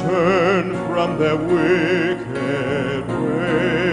Turn from their wicked ways,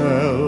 themselves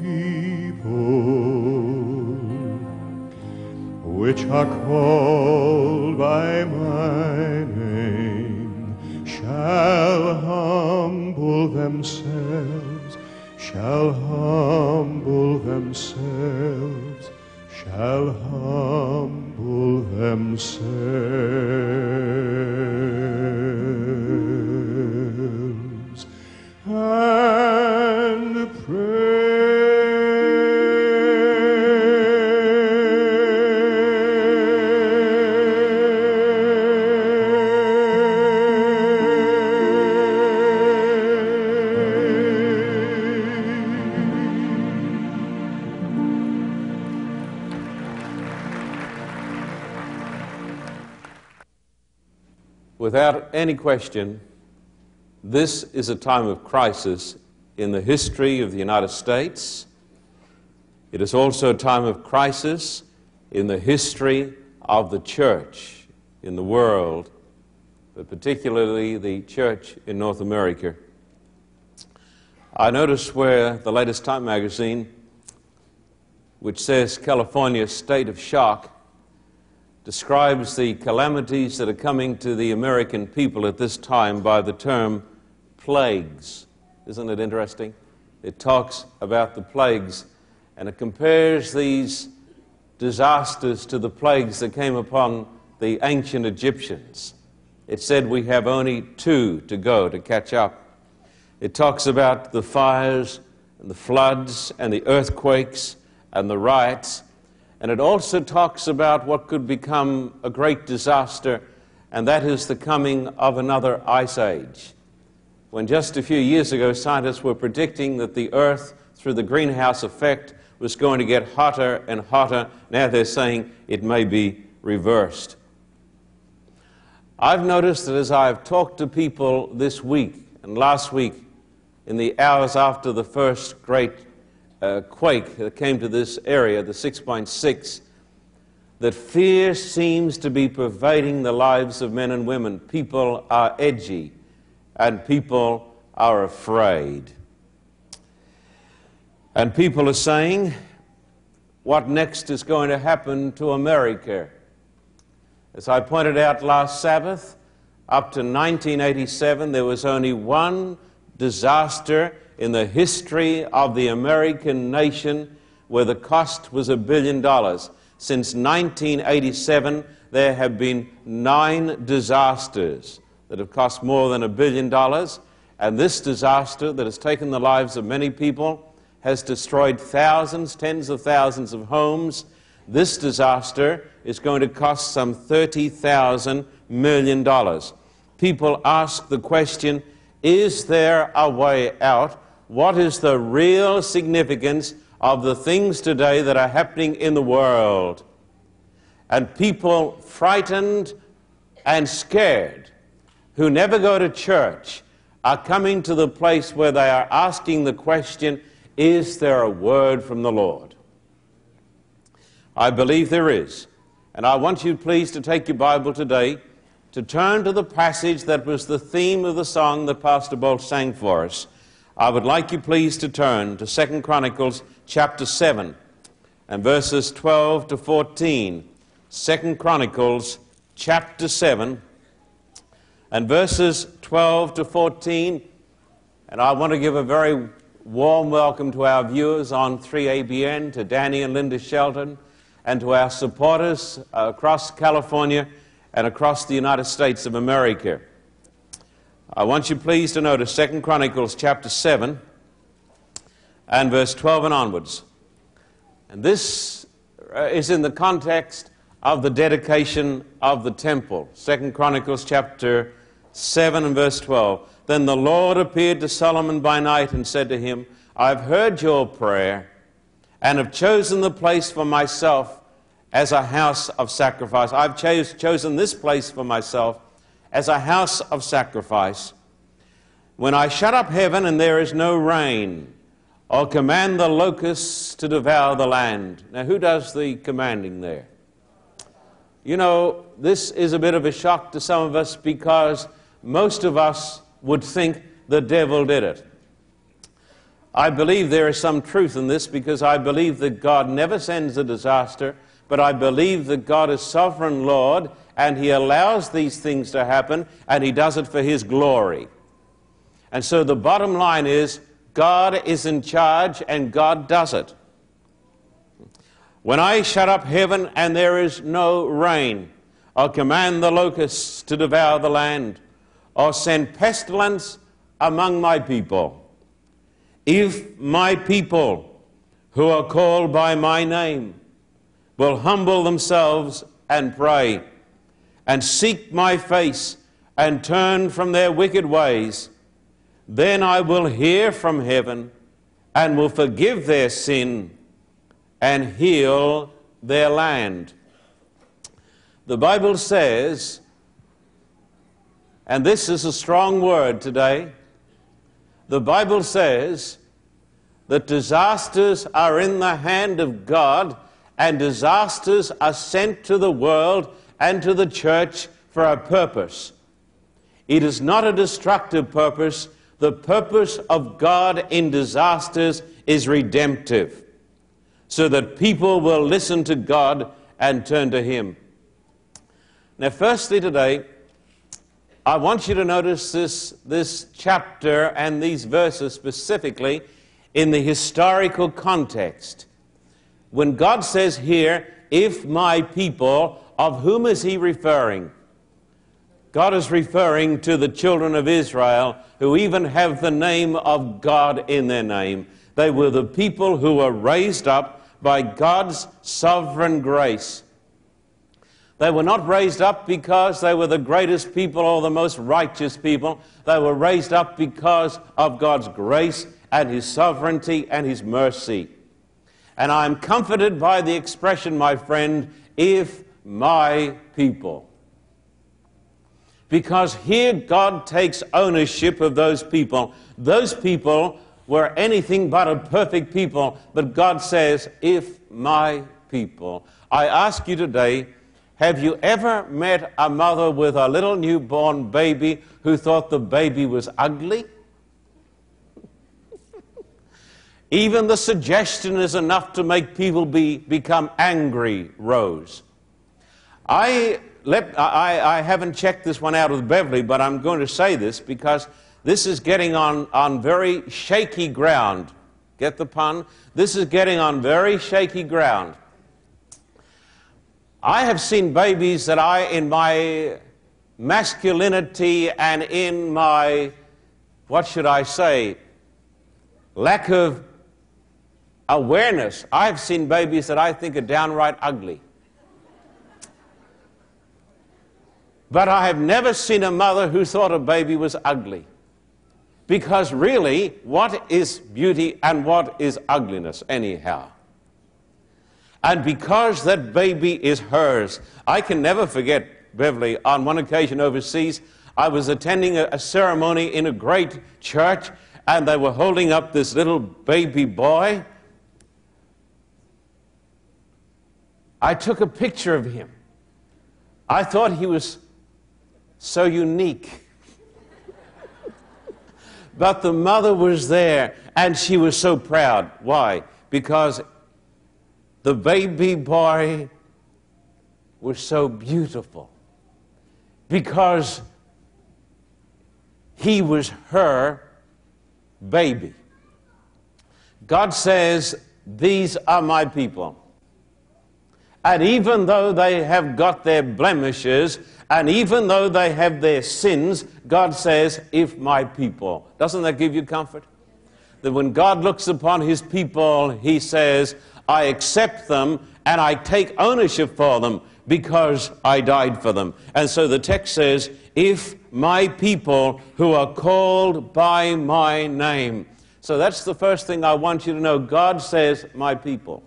people, which are called by my name, shall humble themselves, shall any question, this is a time of crisis in the history of the United States. It is also a time of crisis in the history of the church in the world, but particularly the church in North America. I noticed where the latest Time magazine, which says California state of shock, describes the calamities that are coming to the American people at this time by the term plagues. Isn't it interesting? It talks about the plagues and it compares these disasters to the plagues that came upon the ancient Egyptians. It said we have only two to go to catch up. It talks about the fires and the floods and the earthquakes and the riots. And it also talks about what could become a great disaster, and that is the coming of another ice age. When just a few years ago, scientists were predicting that the Earth, through the greenhouse effect, was going to get hotter and hotter, now they're saying it may be reversed. I've noticed that as I've talked to people this week and last week, in the hours after the first great uh, quake that came to this area, the 6.6, that fear seems to be pervading the lives of men and women. People are edgy and people are afraid. And people are saying, what next is going to happen to America? As I pointed out last Sabbath, up to 1987, there was only one disaster in the history of the American nation where the cost was a billion dollars. Since 1987, there have been nine disasters that have cost more than a billion dollars. And this disaster that has taken the lives of many people has destroyed thousands, tens of thousands of homes. This disaster is going to cost some $30,000 million. People ask the question is there a way out? What is the real significance of the things today that are happening in the world? And people frightened and scared who never go to church are coming to the place where they are asking the question Is there a word from the Lord? I believe there is. And I want you, please, to take your Bible today to turn to the passage that was the theme of the song that Pastor Bolt sang for us. I would like you, please, to turn to 2 Chronicles chapter 7 and verses 12 to 14. 2 Chronicles chapter 7 and verses 12 to 14. And I want to give a very warm welcome to our viewers on 3ABN, to Danny and Linda Shelton, and to our supporters across California and across the United States of America. I want you please to notice 2 Chronicles chapter 7 and verse 12 and onwards. And this uh, is in the context of the dedication of the temple. 2 Chronicles chapter 7 and verse 12. Then the Lord appeared to Solomon by night and said to him, I've heard your prayer and have chosen the place for myself as a house of sacrifice. I've chose, chosen this place for myself as a house of sacrifice. When I shut up heaven and there is no rain, I'll command the locusts to devour the land. Now, who does the commanding there? You know, this is a bit of a shock to some of us because most of us would think the devil did it. I believe there is some truth in this because I believe that God never sends a disaster but I believe that God is sovereign Lord and He allows these things to happen and He does it for His glory. And so the bottom line is God is in charge and God does it. When I shut up heaven and there is no rain, I'll command the locusts to devour the land, or send pestilence among my people. If my people who are called by my name will humble themselves and pray and seek my face and turn from their wicked ways, then I will hear from heaven and will forgive their sin and heal their land. The Bible says, and this is a strong word today, the Bible says that disasters are in the hand of God and disasters are sent to the world and to the church for a purpose. It is not a destructive purpose. The purpose of God in disasters is redemptive, so that people will listen to God and turn to Him. Now, firstly, today, I want you to notice this, this chapter and these verses specifically in the historical context. When God says here, if my people, of whom is he referring? God is referring to the children of Israel who even have the name of God in their name. They were the people who were raised up by God's sovereign grace. They were not raised up because they were the greatest people or the most righteous people. They were raised up because of God's grace and His sovereignty and His mercy. And I'm comforted by the expression, my friend, if my people. Because here God takes ownership of those people. Those people were anything but a perfect people, but God says, if my people. I ask you today, have you ever met a mother with a little newborn baby who thought the baby was ugly? Even the suggestion is enough to make people be, become angry, Rose. I, let, I, I haven't checked this one out with Beverly, but I'm going to say this because this is getting on, on very shaky ground. Get the pun? This is getting on very shaky ground. I have seen babies that I, in my masculinity and in my, what should I say, lack of awareness, I've seen babies that I think are downright ugly. But I have never seen a mother who thought a baby was ugly. Because really, what is beauty and what is ugliness, anyhow? And because that baby is hers, I can never forget, Beverly, on one occasion overseas, I was attending a, a ceremony in a great church, and they were holding up this little baby boy. I took a picture of him. I thought he was so unique. but the mother was there and she was so proud. Why? Because the baby boy was so beautiful. Because he was her baby. God says, These are my people. And even though they have got their blemishes, and even though they have their sins, God says, If my people. Doesn't that give you comfort? That when God looks upon his people, he says, I accept them and I take ownership for them because I died for them. And so the text says, If my people who are called by my name. So that's the first thing I want you to know. God says, My people.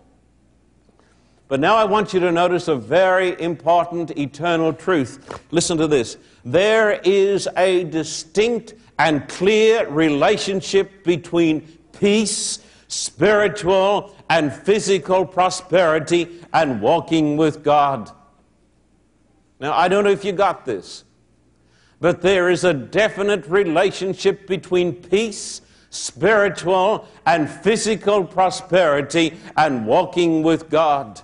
But now I want you to notice a very important eternal truth. Listen to this. There is a distinct and clear relationship between peace, spiritual and physical prosperity, and walking with God. Now, I don't know if you got this, but there is a definite relationship between peace, spiritual, and physical prosperity, and walking with God.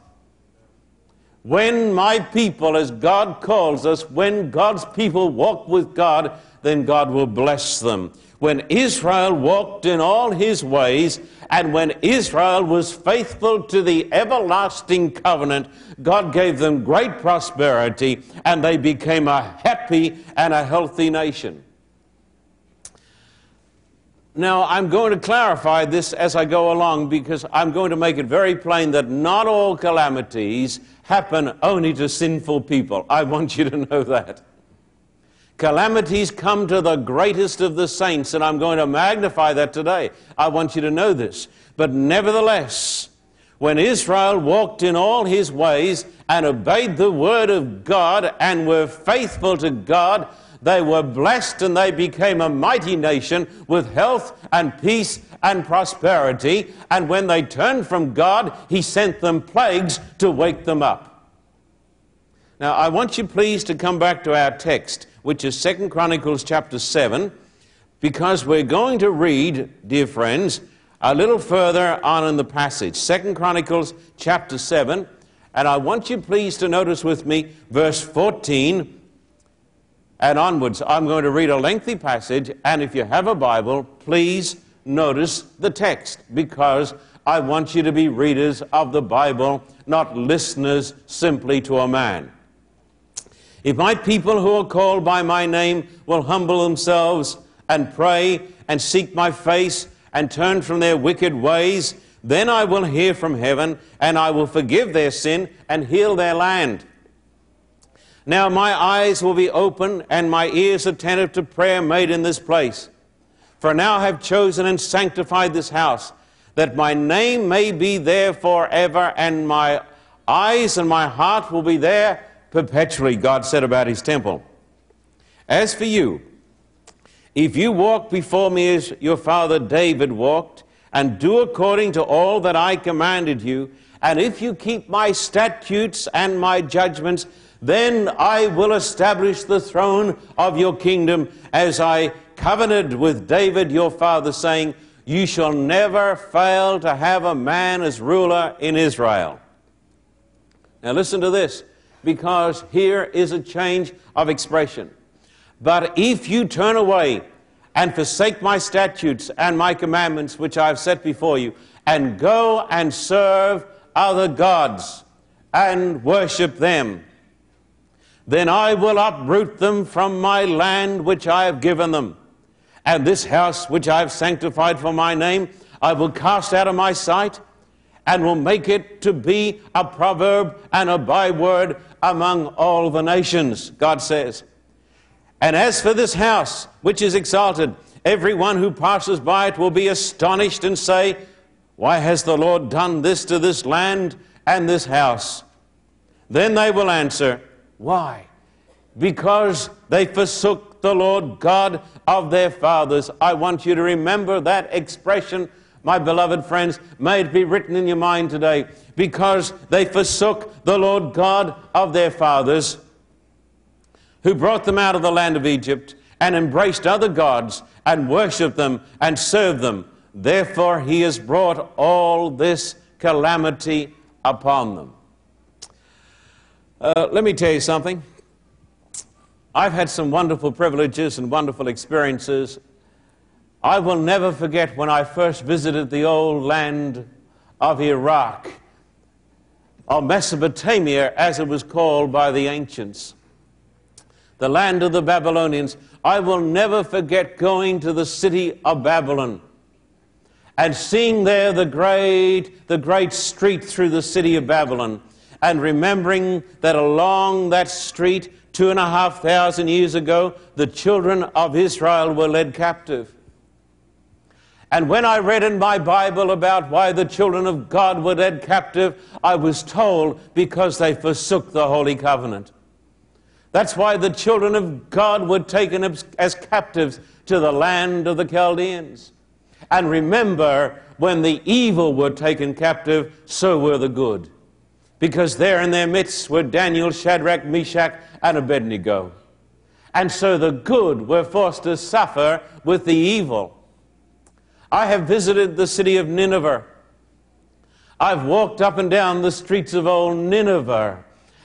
When my people, as God calls us, when God's people walk with God, then God will bless them. When Israel walked in all his ways, and when Israel was faithful to the everlasting covenant, God gave them great prosperity, and they became a happy and a healthy nation. Now, I'm going to clarify this as I go along because I'm going to make it very plain that not all calamities happen only to sinful people. I want you to know that. Calamities come to the greatest of the saints, and I'm going to magnify that today. I want you to know this. But nevertheless, when Israel walked in all his ways and obeyed the word of God and were faithful to God, they were blessed and they became a mighty nation with health and peace and prosperity. And when they turned from God, He sent them plagues to wake them up. Now, I want you please to come back to our text, which is Second Chronicles chapter 7, because we're going to read, dear friends, a little further on in the passage. Second Chronicles chapter 7, and I want you please to notice with me verse 14 and onwards. I'm going to read a lengthy passage, and if you have a Bible, please notice the text because I want you to be readers of the Bible, not listeners simply to a man. If my people who are called by my name will humble themselves and pray and seek my face and turn from their wicked ways, then I will hear from heaven, and I will forgive their sin and heal their land. Now my eyes will be open, and my ears attentive to prayer made in this place. For now I have chosen and sanctified this house, that my name may be there forever, and my eyes and my heart will be there perpetually, God said about his temple. As for you, if you walk before me as your father David walked, and do according to all that I commanded you, and if you keep my statutes and my judgments, then I will establish the throne of your kingdom as I covenanted with David your father, saying, You shall never fail to have a man as ruler in Israel. Now listen to this, because here is a change of expression. But if you turn away and forsake my statutes and my commandments which I have set before you, and go and serve other gods and worship them, then I will uproot them from my land which I have given them. And this house which I have sanctified for my name, I will cast out of my sight, and will make it to be a proverb and a byword among all the nations, God says. And as for this house which is exalted, everyone who passes by it will be astonished and say, Why has the Lord done this to this land and this house? Then they will answer, Why? Because they forsook the Lord God of their fathers. I want you to remember that expression, my beloved friends. May it be written in your mind today. Because they forsook the Lord God of their fathers who brought them out of the land of Egypt and embraced other gods and worshiped them and served them. Therefore, he has brought all this calamity upon them. Uh, let me tell you something. I've had some wonderful privileges and wonderful experiences. I will never forget when I first visited the old land of Iraq, or Mesopotamia as it was called by the ancients the land of the Babylonians. I will never forget going to the city of Babylon and seeing there the great, the great street through the city of Babylon and remembering that along that street, two and a half thousand years ago, the children of Israel were led captive. And when I read in my Bible about why the children of God were led captive, I was told because they forsook the Holy Covenant. That's why the children of God were taken as captives to the land of the Chaldeans. And remember, when the evil were taken captive, so were the good. Because there in their midst were Daniel, Shadrach, Meshach, and Abednego. And so the good were forced to suffer with the evil. I have visited the city of Nineveh. I've walked up and down the streets of old Nineveh.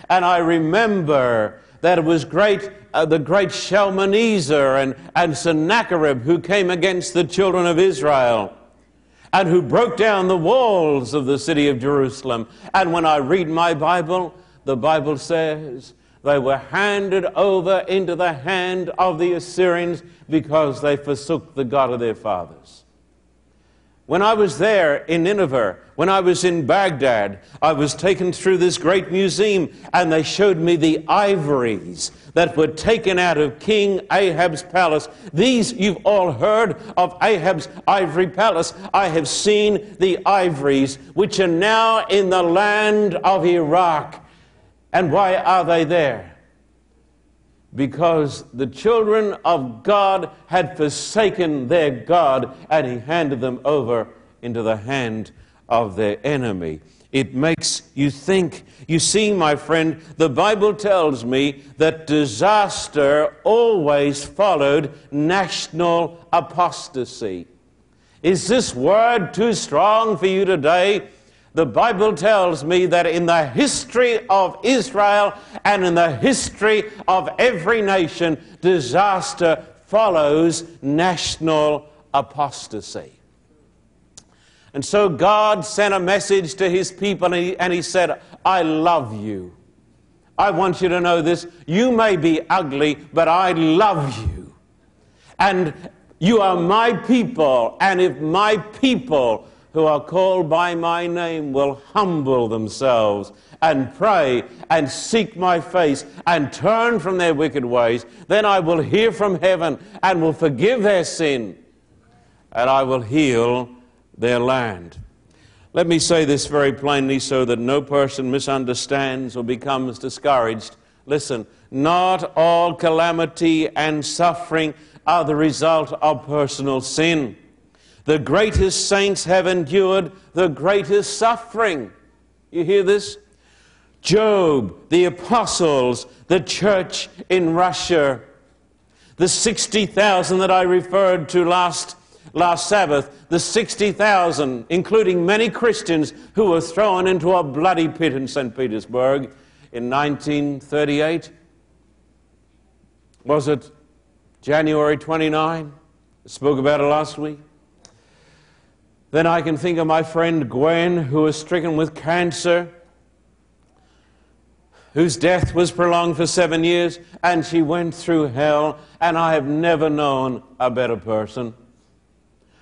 And I remember that it was great, uh, the great Shalmaneser and, and Sennacherib who came against the children of Israel and who broke down the walls of the city of Jerusalem. And when I read my Bible, the Bible says they were handed over into the hand of the Assyrians because they forsook the God of their fathers. When I was there in Nineveh, when I was in Baghdad, I was taken through this great museum and they showed me the ivories that were taken out of King Ahab's palace. These, you've all heard of Ahab's ivory palace. I have seen the ivories which are now in the land of Iraq. And why are they there? because the children of God had forsaken their God and he handed them over into the hand of their enemy. It makes you think. You see, my friend, the Bible tells me that disaster always followed national apostasy. Is this word too strong for you today? The Bible tells me that in the history of Israel and in the history of every nation, disaster follows national apostasy. And so God sent a message to his people and he, and he said, I love you. I want you to know this. You may be ugly, but I love you. And You are my people, and if my people who are called by my name will humble themselves and pray and seek my face and turn from their wicked ways, then I will hear from heaven and will forgive their sin and I will heal their land. Let me say this very plainly so that no person misunderstands or becomes discouraged. Listen, not all calamity and suffering are the result of personal sin. The greatest saints have endured the greatest suffering. You hear this? Job, the apostles, the church in Russia, the 60,000 that I referred to last, last Sabbath, the 60,000, including many Christians who were thrown into a bloody pit in St. Petersburg in 1938. Was it January 29? I spoke about it last week. Then I can think of my friend Gwen, who was stricken with cancer, whose death was prolonged for seven years, and she went through hell, and I have never known a better person.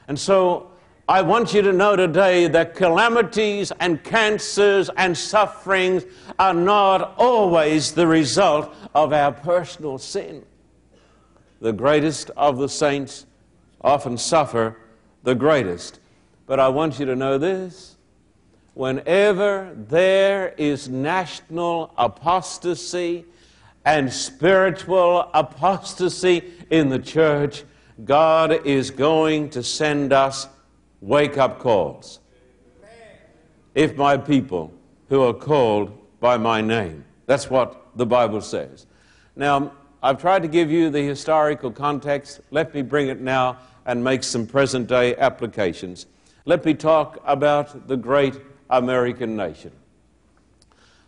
And so I want you to know today that calamities and cancers and sufferings are not always the result of our personal sin. The greatest of the saints often suffer the greatest. But I want you to know this whenever there is national apostasy and spiritual apostasy in the church, God is going to send us wake up calls. If my people who are called by my name. That's what the Bible says. Now, I've tried to give you the historical context. Let me bring it now and make some present day applications let me talk about the great American nation.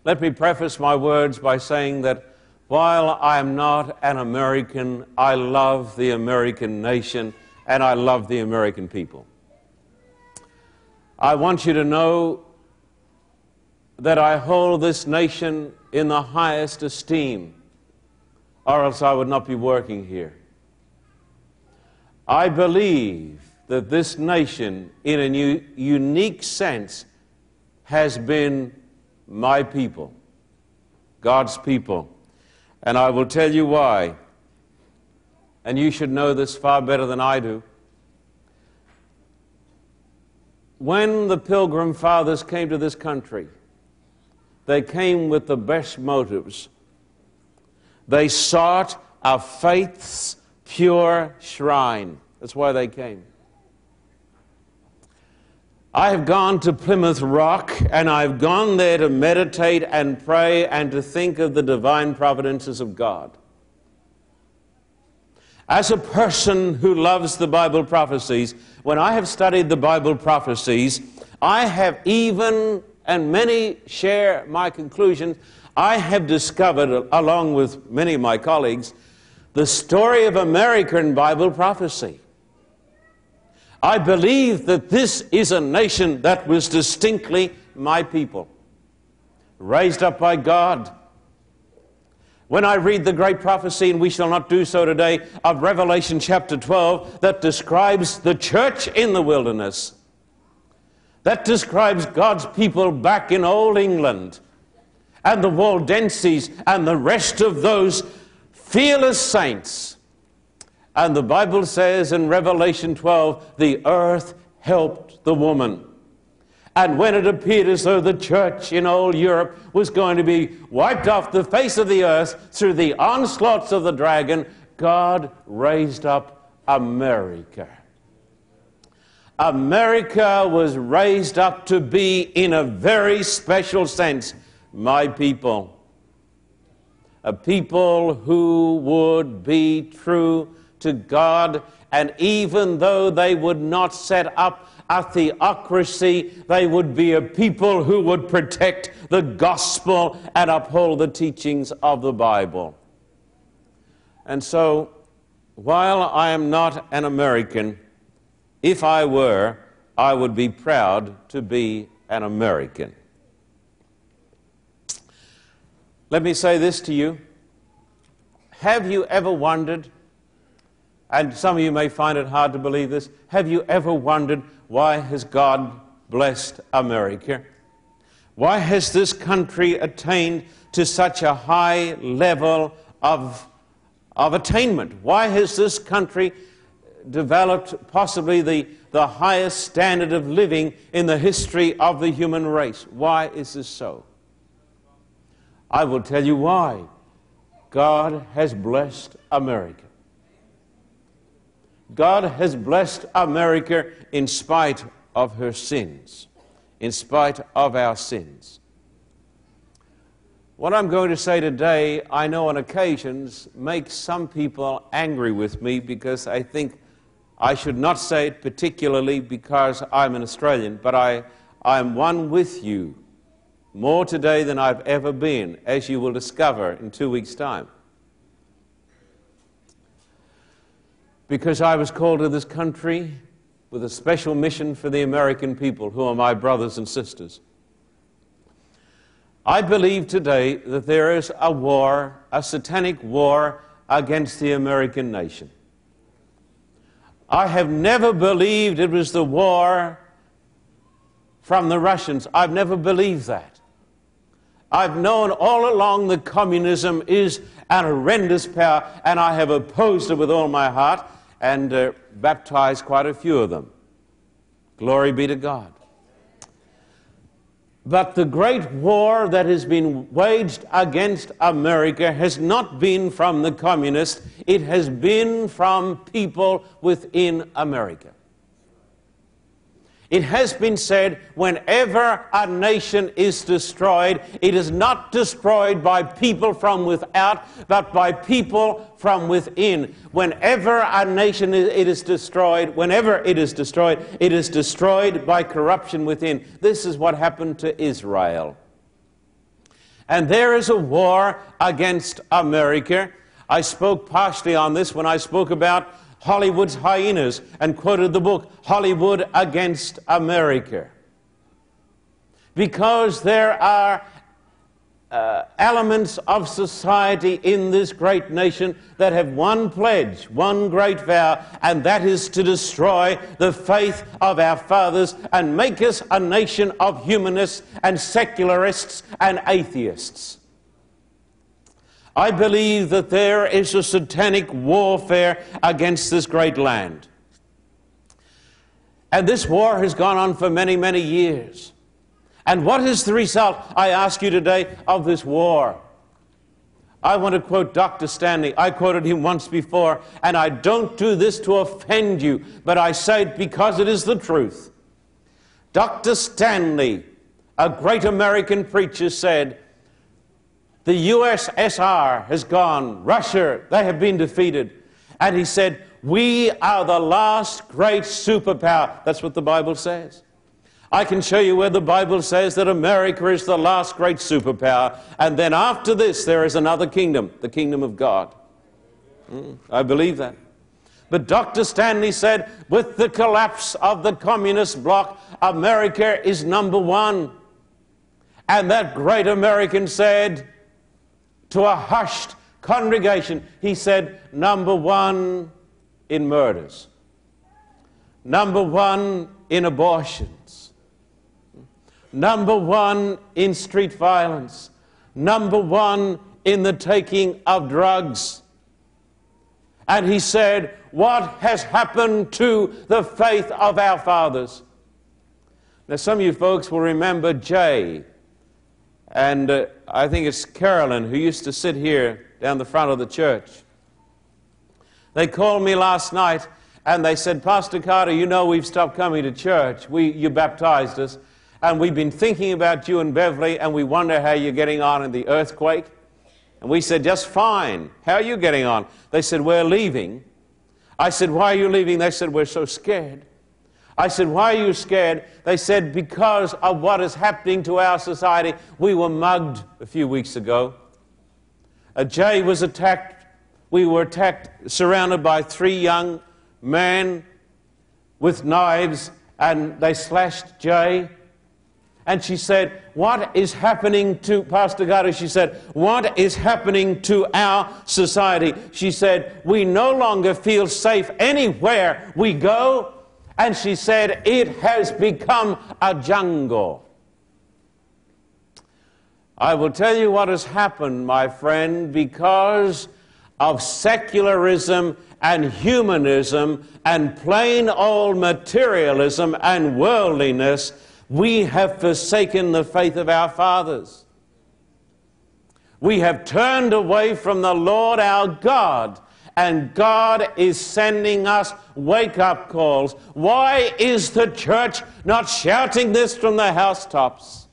Let me preface my words by saying that while I am not an American, I love the American nation and I love the American people. I want you to know that I hold this nation in the highest esteem, or else I would not be working here. I believe that this nation, in a new, unique sense, has been my people, God's people. And I will tell you why. And you should know this far better than I do. When the Pilgrim Fathers came to this country, they came with the best motives. They sought a faith's pure shrine. That's why they came. I have gone to Plymouth Rock and I've gone there to meditate and pray and to think of the divine providences of God. As a person who loves the Bible prophecies, when I have studied the Bible prophecies, I have even, and many share my conclusions, I have discovered, along with many of my colleagues, the story of American Bible prophecy. I believe that this is a nation that was distinctly my people, raised up by God. When I read the great prophecy, and we shall not do so today, of Revelation chapter 12, that describes the church in the wilderness, that describes God's people back in old England, and the Waldenses, and the rest of those fearless saints and the Bible says in Revelation 12, the earth helped the woman. And when it appeared as though the church in old Europe was going to be wiped off the face of the earth through the onslaughts of the dragon, God raised up America. America was raised up to be, in a very special sense, my people. A people who would be true to God, and even though they would not set up a theocracy, they would be a people who would protect the gospel and uphold the teachings of the Bible. And so, while I am not an American, if I were, I would be proud to be an American. Let me say this to you. Have you ever wondered and some of you may find it hard to believe this, have you ever wondered why has God blessed America? Why has this country attained to such a high level of, of attainment? Why has this country developed possibly the, the highest standard of living in the history of the human race? Why is this so? I will tell you why. God has blessed America. God has blessed America in spite of her sins, in spite of our sins. What I'm going to say today, I know on occasions, makes some people angry with me because I think I should not say it particularly because I'm an Australian, but I, I'm one with you more today than I've ever been, as you will discover in two weeks' time. Because I was called to this country with a special mission for the American people, who are my brothers and sisters. I believe today that there is a war, a satanic war against the American nation. I have never believed it was the war from the Russians. I've never believed that. I've known all along that communism is an horrendous power, and I have opposed it with all my heart and uh, baptized quite a few of them. Glory be to God. But the great war that has been waged against America has not been from the communists, it has been from people within America. It has been said whenever a nation is destroyed, it is not destroyed by people from without, but by people from within. Whenever a nation is, it is destroyed, whenever it is destroyed, it is destroyed by corruption within. This is what happened to Israel. And there is a war against America. I spoke partially on this when I spoke about Hollywood's hyenas and quoted the book Hollywood Against America. Because there are uh, elements of society in this great nation that have one pledge, one great vow, and that is to destroy the faith of our fathers and make us a nation of humanists and secularists and atheists. I believe that there is a satanic warfare against this great land. And this war has gone on for many, many years. And what is the result, I ask you today, of this war? I want to quote Dr. Stanley. I quoted him once before, and I don't do this to offend you, but I say it because it is the truth. Dr. Stanley, a great American preacher, said, the USSR has gone, Russia, they have been defeated. And he said, We are the last great superpower. That's what the Bible says. I can show you where the Bible says that America is the last great superpower. And then after this, there is another kingdom, the kingdom of God. Mm, I believe that. But Dr. Stanley said, with the collapse of the communist bloc, America is number one. And that great American said, to a hushed congregation, he said, number one in murders, number one in abortions, number one in street violence, number one in the taking of drugs. And he said, What has happened to the faith of our fathers? Now, some of you folks will remember Jay and uh, I think it's Carolyn who used to sit here down the front of the church. They called me last night and they said, Pastor Carter, you know we've stopped coming to church. We, you baptized us. And we've been thinking about you and Beverly, and we wonder how you're getting on in the earthquake. And we said, just fine. How are you getting on? They said, we're leaving. I said, why are you leaving? They said, we're so scared. I said, Why are you scared? They said, Because of what is happening to our society. We were mugged a few weeks ago. A Jay was attacked. We were attacked, surrounded by three young men with knives, and they slashed Jay. And she said, What is happening to, Pastor Gary? She said, What is happening to our society? She said, We no longer feel safe anywhere we go. And she said, It has become a jungle. I will tell you what has happened, my friend, because of secularism and humanism and plain old materialism and worldliness, we have forsaken the faith of our fathers. We have turned away from the Lord our God, and God is sending us wake up calls. Why is the church not shouting this from the housetops?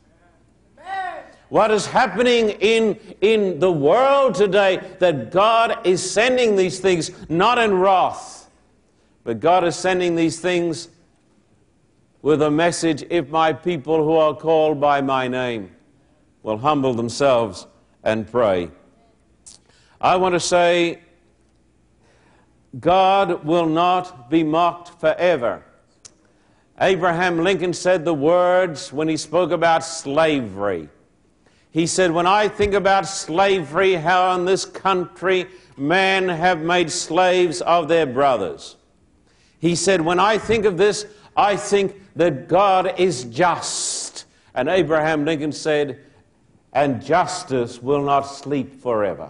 what is happening in, in the world today, that God is sending these things not in wrath, but God is sending these things with a message if my people who are called by my name will humble themselves and pray. I want to say, God will not be mocked forever. Abraham Lincoln said the words when he spoke about slavery. He said, When I think about slavery, how in this country men have made slaves of their brothers. He said, When I think of this, I think that God is just. And Abraham Lincoln said, And justice will not sleep forever.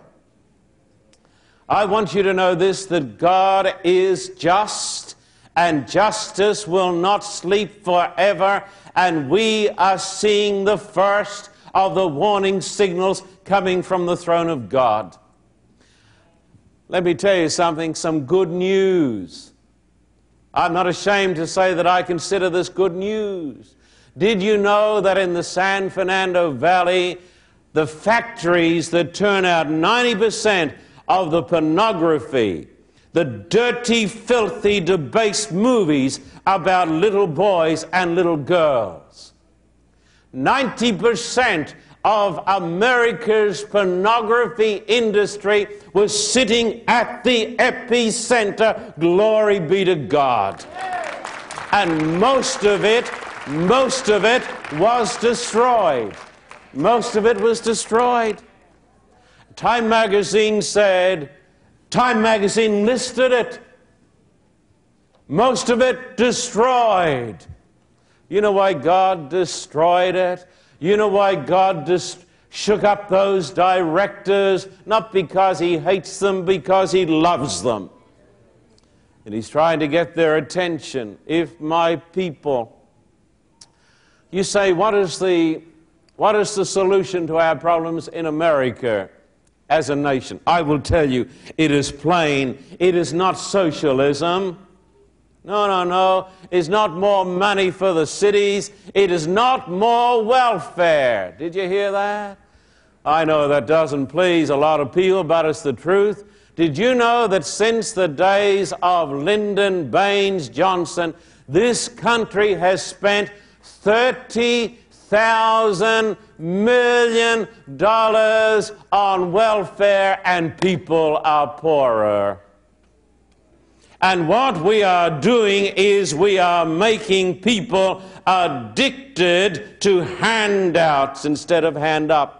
I want you to know this that God is just, and justice will not sleep forever. And we are seeing the first of the warning signals coming from the throne of God. Let me tell you something, some good news. I'm not ashamed to say that I consider this good news. Did you know that in the San Fernando Valley, the factories that turn out 90% of the pornography, the dirty, filthy, debased movies about little boys and little girls, 90% of America's pornography industry was sitting at the epicenter. Glory be to God. And most of it, most of it was destroyed. Most of it was destroyed. Time magazine said, Time magazine listed it. Most of it destroyed. You know why God destroyed it? You know why God just shook up those directors? Not because He hates them, because He loves them. And He's trying to get their attention. If my people, you say, what is the, what is the solution to our problems in America? As a nation, I will tell you, it is plain. It is not socialism. No, no, no. It's not more money for the cities. It is not more welfare. Did you hear that? I know that doesn't please a lot of people, but it's the truth. Did you know that since the days of Lyndon Baines Johnson, this country has spent 30,000 million dollars on welfare and people are poorer? And what we are doing is we are making people addicted to handouts instead of hand ups.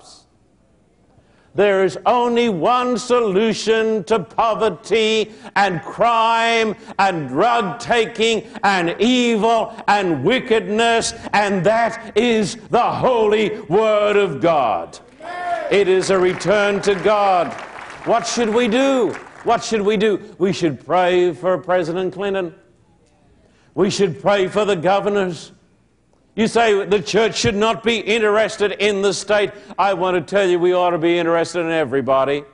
There is only one solution to poverty and crime and drug taking and evil and wickedness, and that is the holy Word of God. It is a return to God. What should we do? What should we do? We should pray for President Clinton. We should pray for the governors. You say the church should not be interested in the state. I want to tell you we ought to be interested in everybody.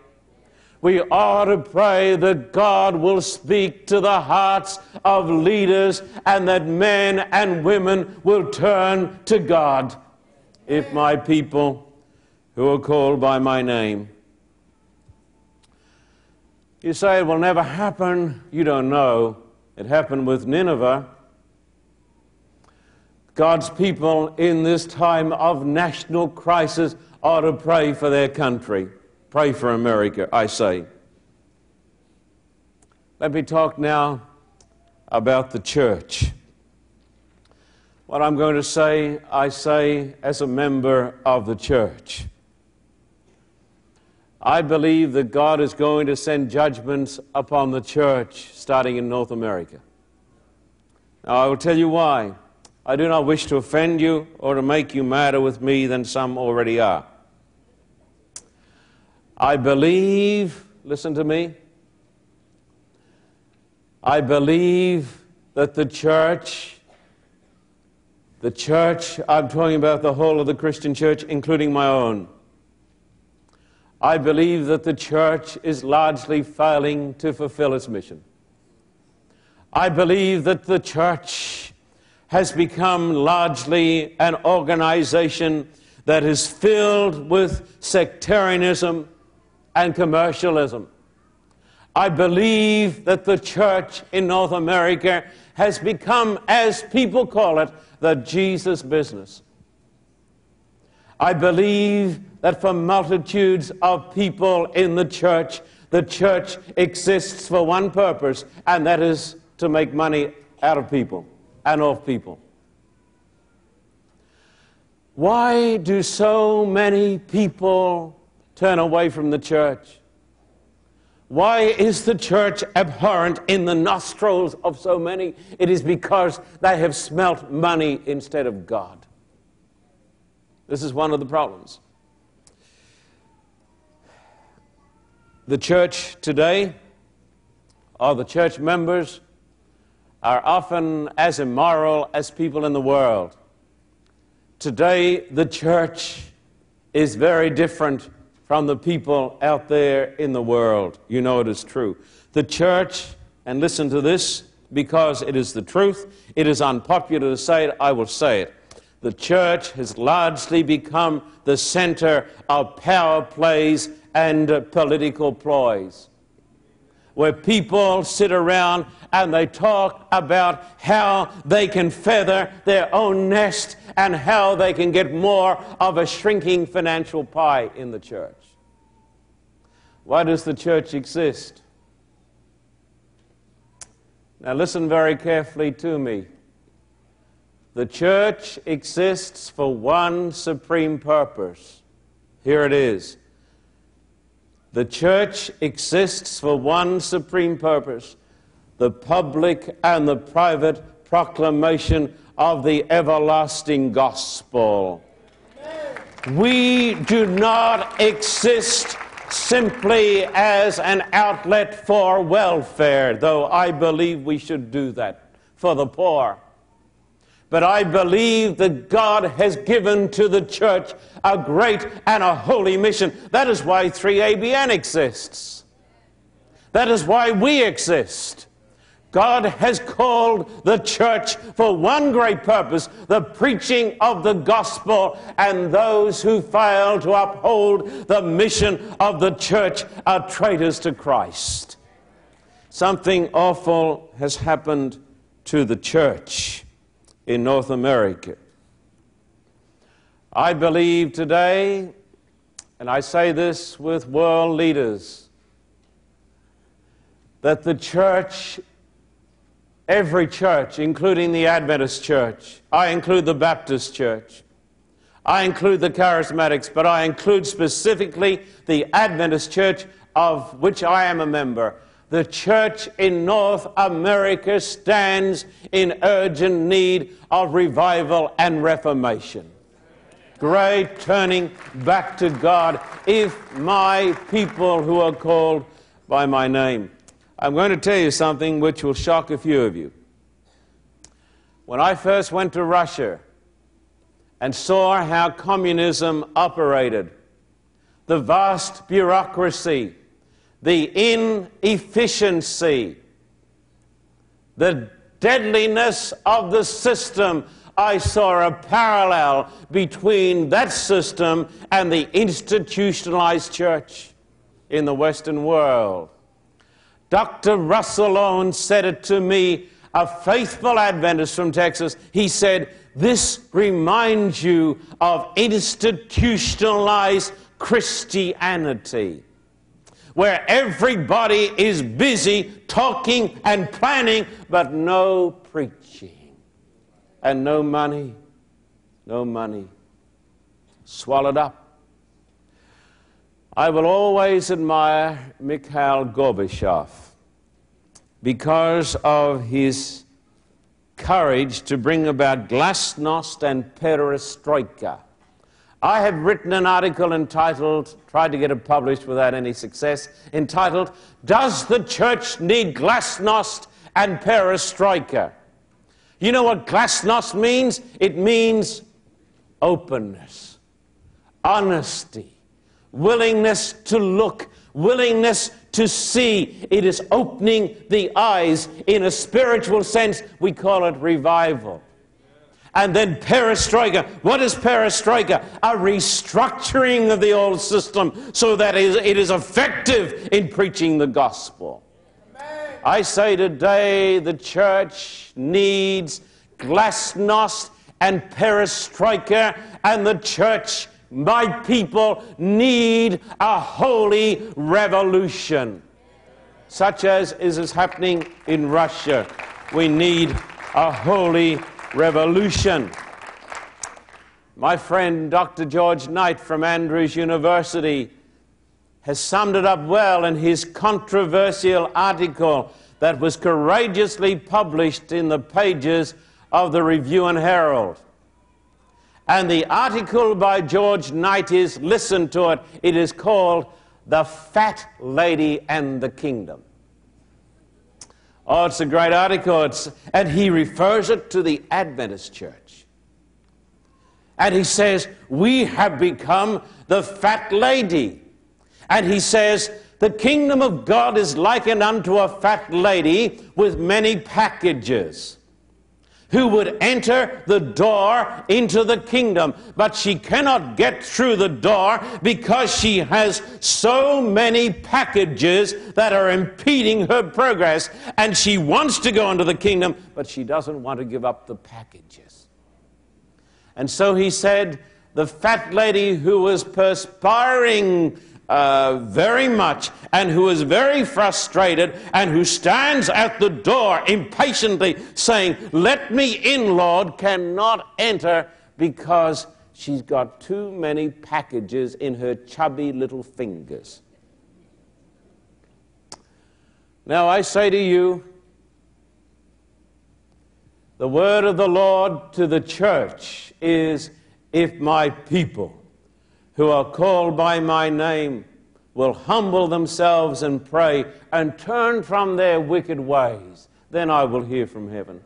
We ought to pray that God will speak to the hearts of leaders and that men and women will turn to God. If my people who are called by my name you say it will never happen. You don't know. It happened with Nineveh. God's people in this time of national crisis ought to pray for their country. Pray for America, I say. Let me talk now about the church. What I'm going to say, I say as a member of the church. I believe that God is going to send judgments upon the church starting in North America. Now, I will tell you why. I do not wish to offend you or to make you madder with me than some already are. I believe, listen to me, I believe that the church, the church, I'm talking about the whole of the Christian church, including my own, I believe that the church is largely failing to fulfill its mission. I believe that the church has become largely an organization that is filled with sectarianism and commercialism. I believe that the church in North America has become, as people call it, the Jesus business. I believe that for multitudes of people in the church, the church exists for one purpose, and that is to make money out of people and of people. Why do so many people turn away from the church? Why is the church abhorrent in the nostrils of so many? It is because they have smelt money instead of God. This is one of the problems. The church today, or the church members, are often as immoral as people in the world. Today, the church is very different from the people out there in the world. You know it is true. The church, and listen to this because it is the truth, it is unpopular to say it, I will say it. The church has largely become the center of power plays and political ploys where people sit around and they talk about how they can feather their own nest and how they can get more of a shrinking financial pie in the church. Why does the church exist? Now, listen very carefully to me. The church exists for one supreme purpose. Here it is. The church exists for one supreme purpose the public and the private proclamation of the everlasting gospel. We do not exist simply as an outlet for welfare, though I believe we should do that for the poor. But I believe that God has given to the church a great and a holy mission. That is why 3ABN exists. That is why we exist. God has called the church for one great purpose the preaching of the gospel, and those who fail to uphold the mission of the church are traitors to Christ. Something awful has happened to the church in North America. I believe today, and I say this with world leaders, that the church every church, including the Adventist church. I include the Baptist church. I include the charismatics, but I include specifically the Adventist church of which I am a member. The church in North America stands in urgent need of revival and reformation. Great turning back to God if my people who are called by my name. I'm going to tell you something which will shock a few of you. When I first went to Russia and saw how communism operated, the vast bureaucracy, the inefficiency, the deadliness of the system, I saw a parallel between that system and the institutionalized church in the Western world. Dr. Russell Owens said it to me, a faithful Adventist from Texas. He said, This reminds you of institutionalized Christianity, where everybody is busy talking and planning, but no preaching. and no money. No money. Swallowed up. I will always admire Mikhail Gorbachev because of his courage to bring about glasnost and perestroika. I have written an article entitled, tried to get it published without any success, entitled, Does the Church Need Glasnost and Perestroika? You know what glasnost means? It means openness, honesty, willingness to look, willingness to see. It is opening the eyes. In a spiritual sense, we call it revival. And then perestroika. What is perestroika? A restructuring of the old system so that it is effective in preaching the gospel. I say today the church needs glasnost and perestroika, and the church, my people, need a holy revolution, such as is happening in Russia. We need a holy revolution. My friend Dr. George Knight from Andrews University has summed it up well in his controversial article that was courageously published in the pages of the Review and Herald. And the article by George Knight is listen to it, it is called The Fat Lady and the Kingdom. Oh, it's a great article. It's, and he refers it to the Adventist church. And he says, We have become the fat lady. And he says, The kingdom of God is likened unto a fat lady with many packages who would enter the door into the kingdom, but she cannot get through the door because she has so many packages that are impeding her progress. And she wants to go into the kingdom, but she doesn't want to give up the packages. And so he said, the fat lady who was perspiring uh, very much and who is very frustrated and who stands at the door impatiently saying, Let me in, Lord, cannot enter because she's got too many packages in her chubby little fingers. Now I say to you, the word of the Lord to the church is if my people who are called by my name will humble themselves and pray and turn from their wicked ways, then I will hear from heaven.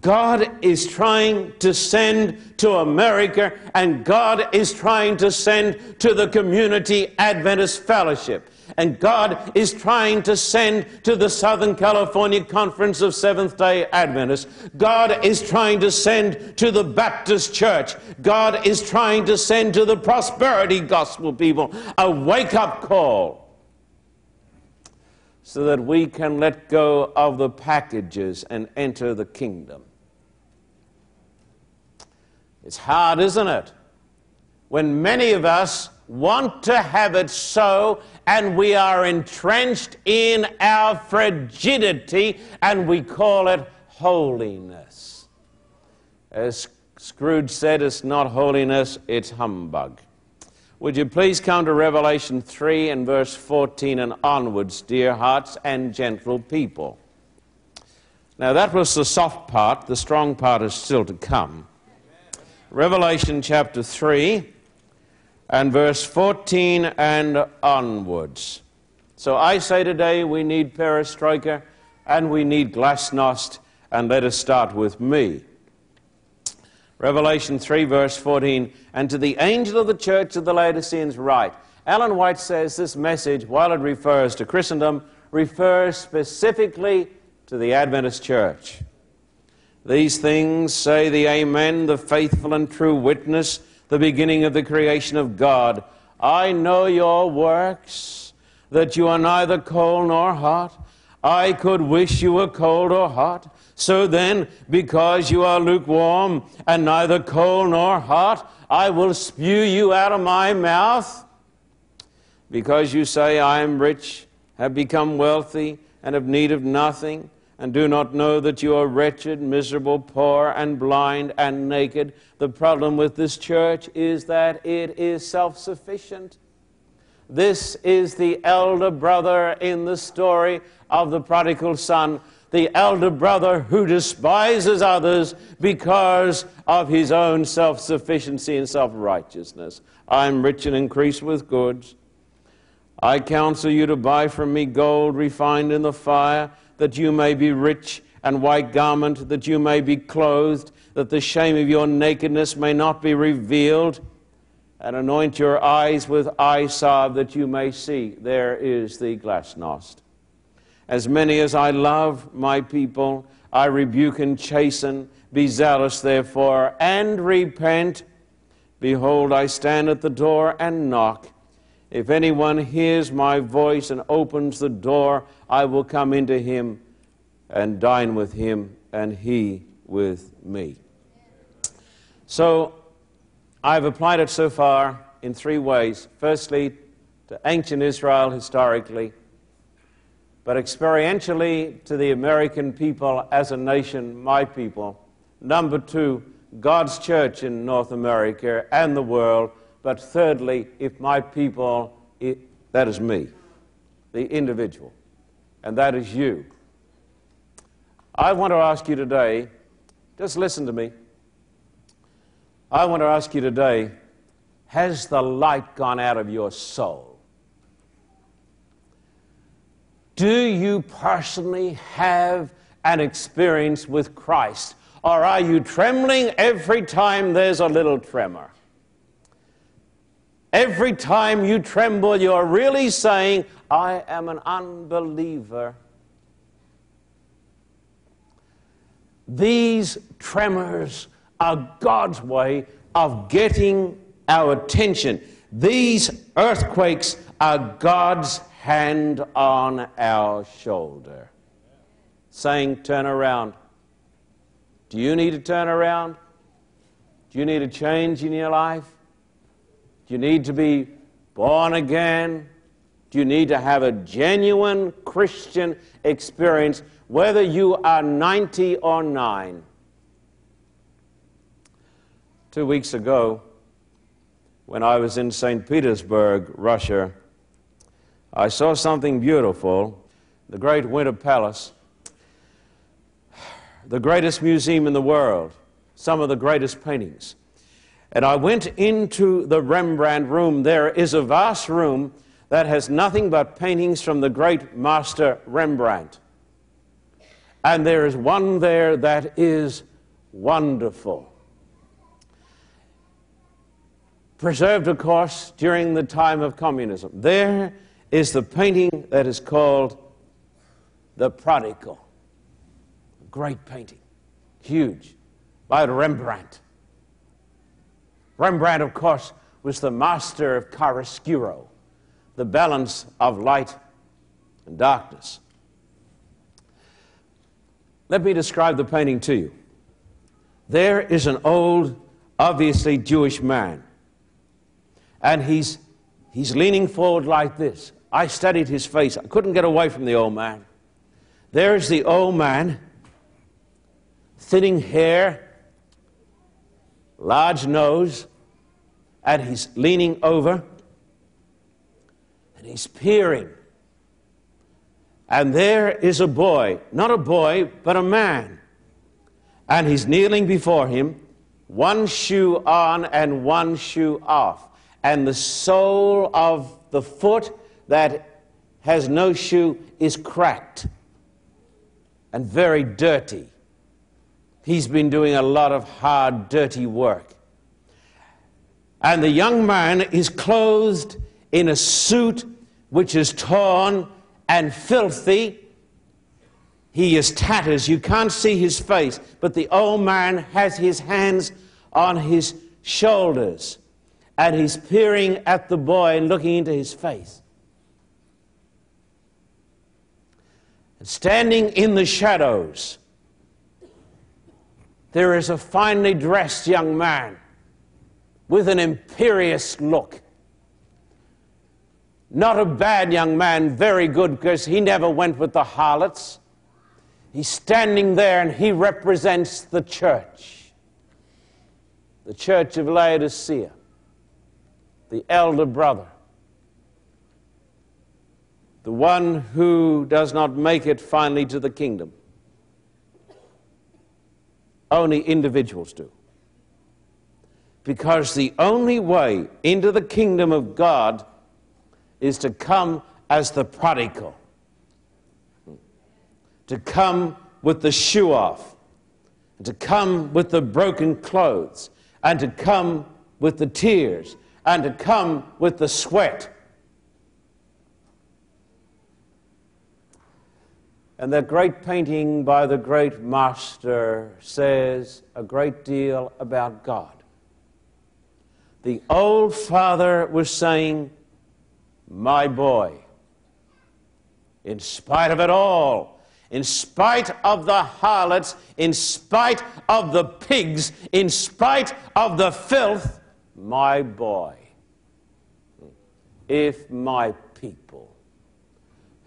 God is trying to send to America, and God is trying to send to the Community Adventist Fellowship. And God is trying to send to the Southern California Conference of Seventh day Adventists. God is trying to send to the Baptist Church. God is trying to send to the prosperity gospel people a wake up call so that we can let go of the packages and enter the kingdom. It's hard, isn't it? When many of us want to have it so, and we are entrenched in our frigidity, and we call it holiness. As Scrooge said, it's not holiness, it's humbug. Would you please come to Revelation 3 and verse 14 and onwards, dear hearts and gentle people? Now, that was the soft part, the strong part is still to come. Revelation chapter 3 and verse 14 and onwards. So I say today we need perestroika and we need glasnost, and let us start with me. Revelation 3, verse 14, and to the angel of the church of the Laodiceans write. Ellen White says this message, while it refers to Christendom, refers specifically to the Adventist church. These things say the Amen, the faithful and true witness the beginning of the creation of God. I know your works, that you are neither cold nor hot. I could wish you were cold or hot. So then, because you are lukewarm and neither cold nor hot, I will spew you out of my mouth. Because you say, I am rich, have become wealthy, and have need of nothing, and do not know that you are wretched, miserable, poor, and blind, and naked. The problem with this church is that it is self sufficient. This is the elder brother in the story of the prodigal son, the elder brother who despises others because of his own self sufficiency and self righteousness. I'm rich and increased with goods. I counsel you to buy from me gold refined in the fire that you may be rich, and white garment, that you may be clothed, that the shame of your nakedness may not be revealed, and anoint your eyes with eye salve, that you may see. There is the glasnost. As many as I love my people, I rebuke and chasten. Be zealous, therefore, and repent. Behold, I stand at the door and knock. If anyone hears my voice and opens the door, I will come into him and dine with him, and he with me. So, I've applied it so far in three ways. Firstly, to ancient Israel historically, but experientially to the American people as a nation, my people. Number two, God's church in North America and the world but thirdly, if my people, it, that is me, the individual, and that is you. I want to ask you today, just listen to me. I want to ask you today, has the light gone out of your soul? Do you personally have an experience with Christ? Or are you trembling every time there's a little tremor? Every time you tremble, you're really saying, I am an unbeliever. These tremors are God's way of getting our attention. These earthquakes are God's hand on our shoulder, saying, Turn around. Do you need to turn around? Do you need a change in your life? Do you need to be born again? Do you need to have a genuine Christian experience, whether you are 90 or 9? Two weeks ago, when I was in St. Petersburg, Russia, I saw something beautiful the Great Winter Palace, the greatest museum in the world, some of the greatest paintings. And I went into the Rembrandt room. There is a vast room that has nothing but paintings from the great master Rembrandt. And there is one there that is wonderful. Preserved, of course, during the time of communism. There is the painting that is called The Prodigal. Great painting, huge, by Rembrandt. Rembrandt, of course, was the master of chiaroscuro, the balance of light and darkness. Let me describe the painting to you. There is an old, obviously Jewish man, and he's, he's leaning forward like this. I studied his face. I couldn't get away from the old man. There's the old man, thinning hair, large nose, and he's leaning over and he's peering. And there is a boy, not a boy, but a man. And he's kneeling before him, one shoe on and one shoe off. And the sole of the foot that has no shoe is cracked and very dirty. He's been doing a lot of hard, dirty work. And the young man is clothed in a suit which is torn and filthy. He is tatters. You can't see his face, but the old man has his hands on his shoulders and he's peering at the boy and looking into his face. And standing in the shadows there is a finely dressed young man with an imperious look. Not a bad young man, very good because he never went with the harlots. He's standing there and he represents the church, the church of Laodicea, the elder brother, the one who does not make it finally to the kingdom. Only individuals do. Because the only way into the kingdom of God is to come as the prodigal, to come with the shoe off, to come with the broken clothes, and to come with the tears, and to come with the sweat. And that great painting by the great master says a great deal about God. The old father was saying, My boy, in spite of it all, in spite of the harlots, in spite of the pigs, in spite of the filth, my boy, if my people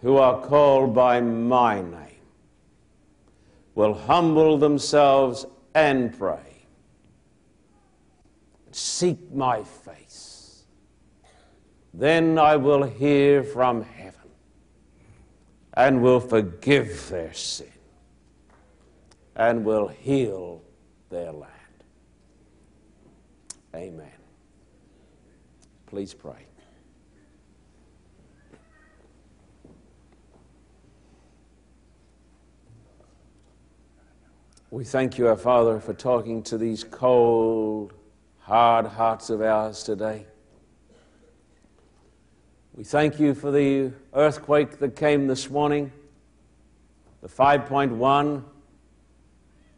who are called by my name will humble themselves and pray, seek my face, then I will hear from heaven and will forgive their sin and will heal their land. Amen. Please pray. We thank you, our Father, for talking to these cold, hard hearts of ours today. We thank you for the earthquake that came this morning, the 5.1,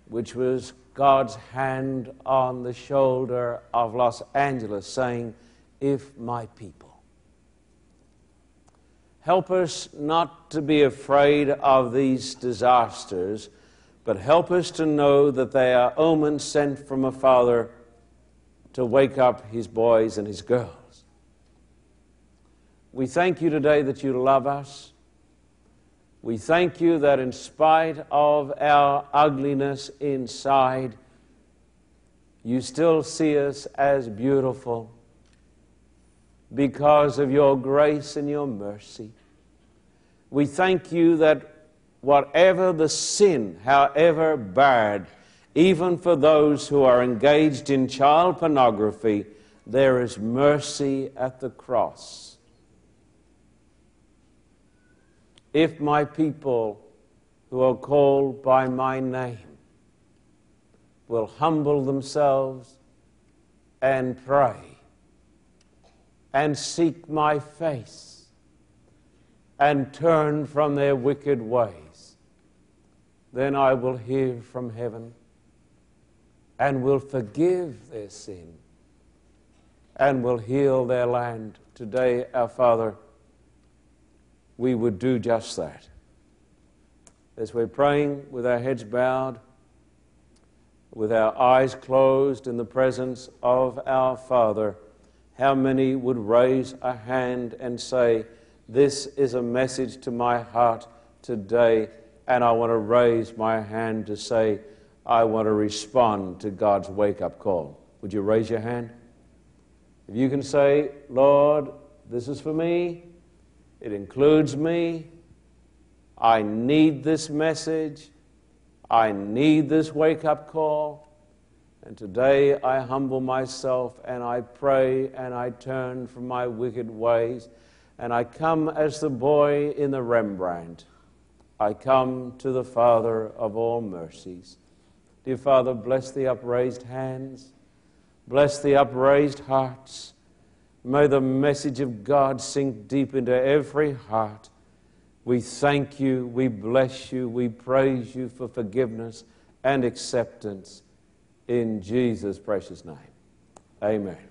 which was God's hand on the shoulder of Los Angeles saying, If my people. Help us not to be afraid of these disasters but help us to know that they are omens sent from a father to wake up his boys and his girls. We thank you today that you love us. We thank you that in spite of our ugliness inside, you still see us as beautiful because of your grace and your mercy. We thank you that whatever the sin, however bad, even for those who are engaged in child pornography, there is mercy at the cross. If my people who are called by my name will humble themselves and pray and seek my face and turn from their wicked ways, then I will hear from heaven and will forgive their sin and will heal their land. Today, our Father, we would do just that. As we're praying with our heads bowed, with our eyes closed in the presence of our Father, how many would raise a hand and say, This is a message to my heart today? and I want to raise my hand to say, I want to respond to God's wake up call. Would you raise your hand? If you can say, Lord, this is for me, it includes me, I need this message, I need this wake up call. And today I humble myself and I pray and I turn from my wicked ways and I come as the boy in the Rembrandt. I come to the Father of all mercies. Dear Father, bless the upraised hands, bless the upraised hearts. May the message of God sink deep into every heart. We thank you, we bless you, we praise you for forgiveness and acceptance in Jesus' precious name. Amen.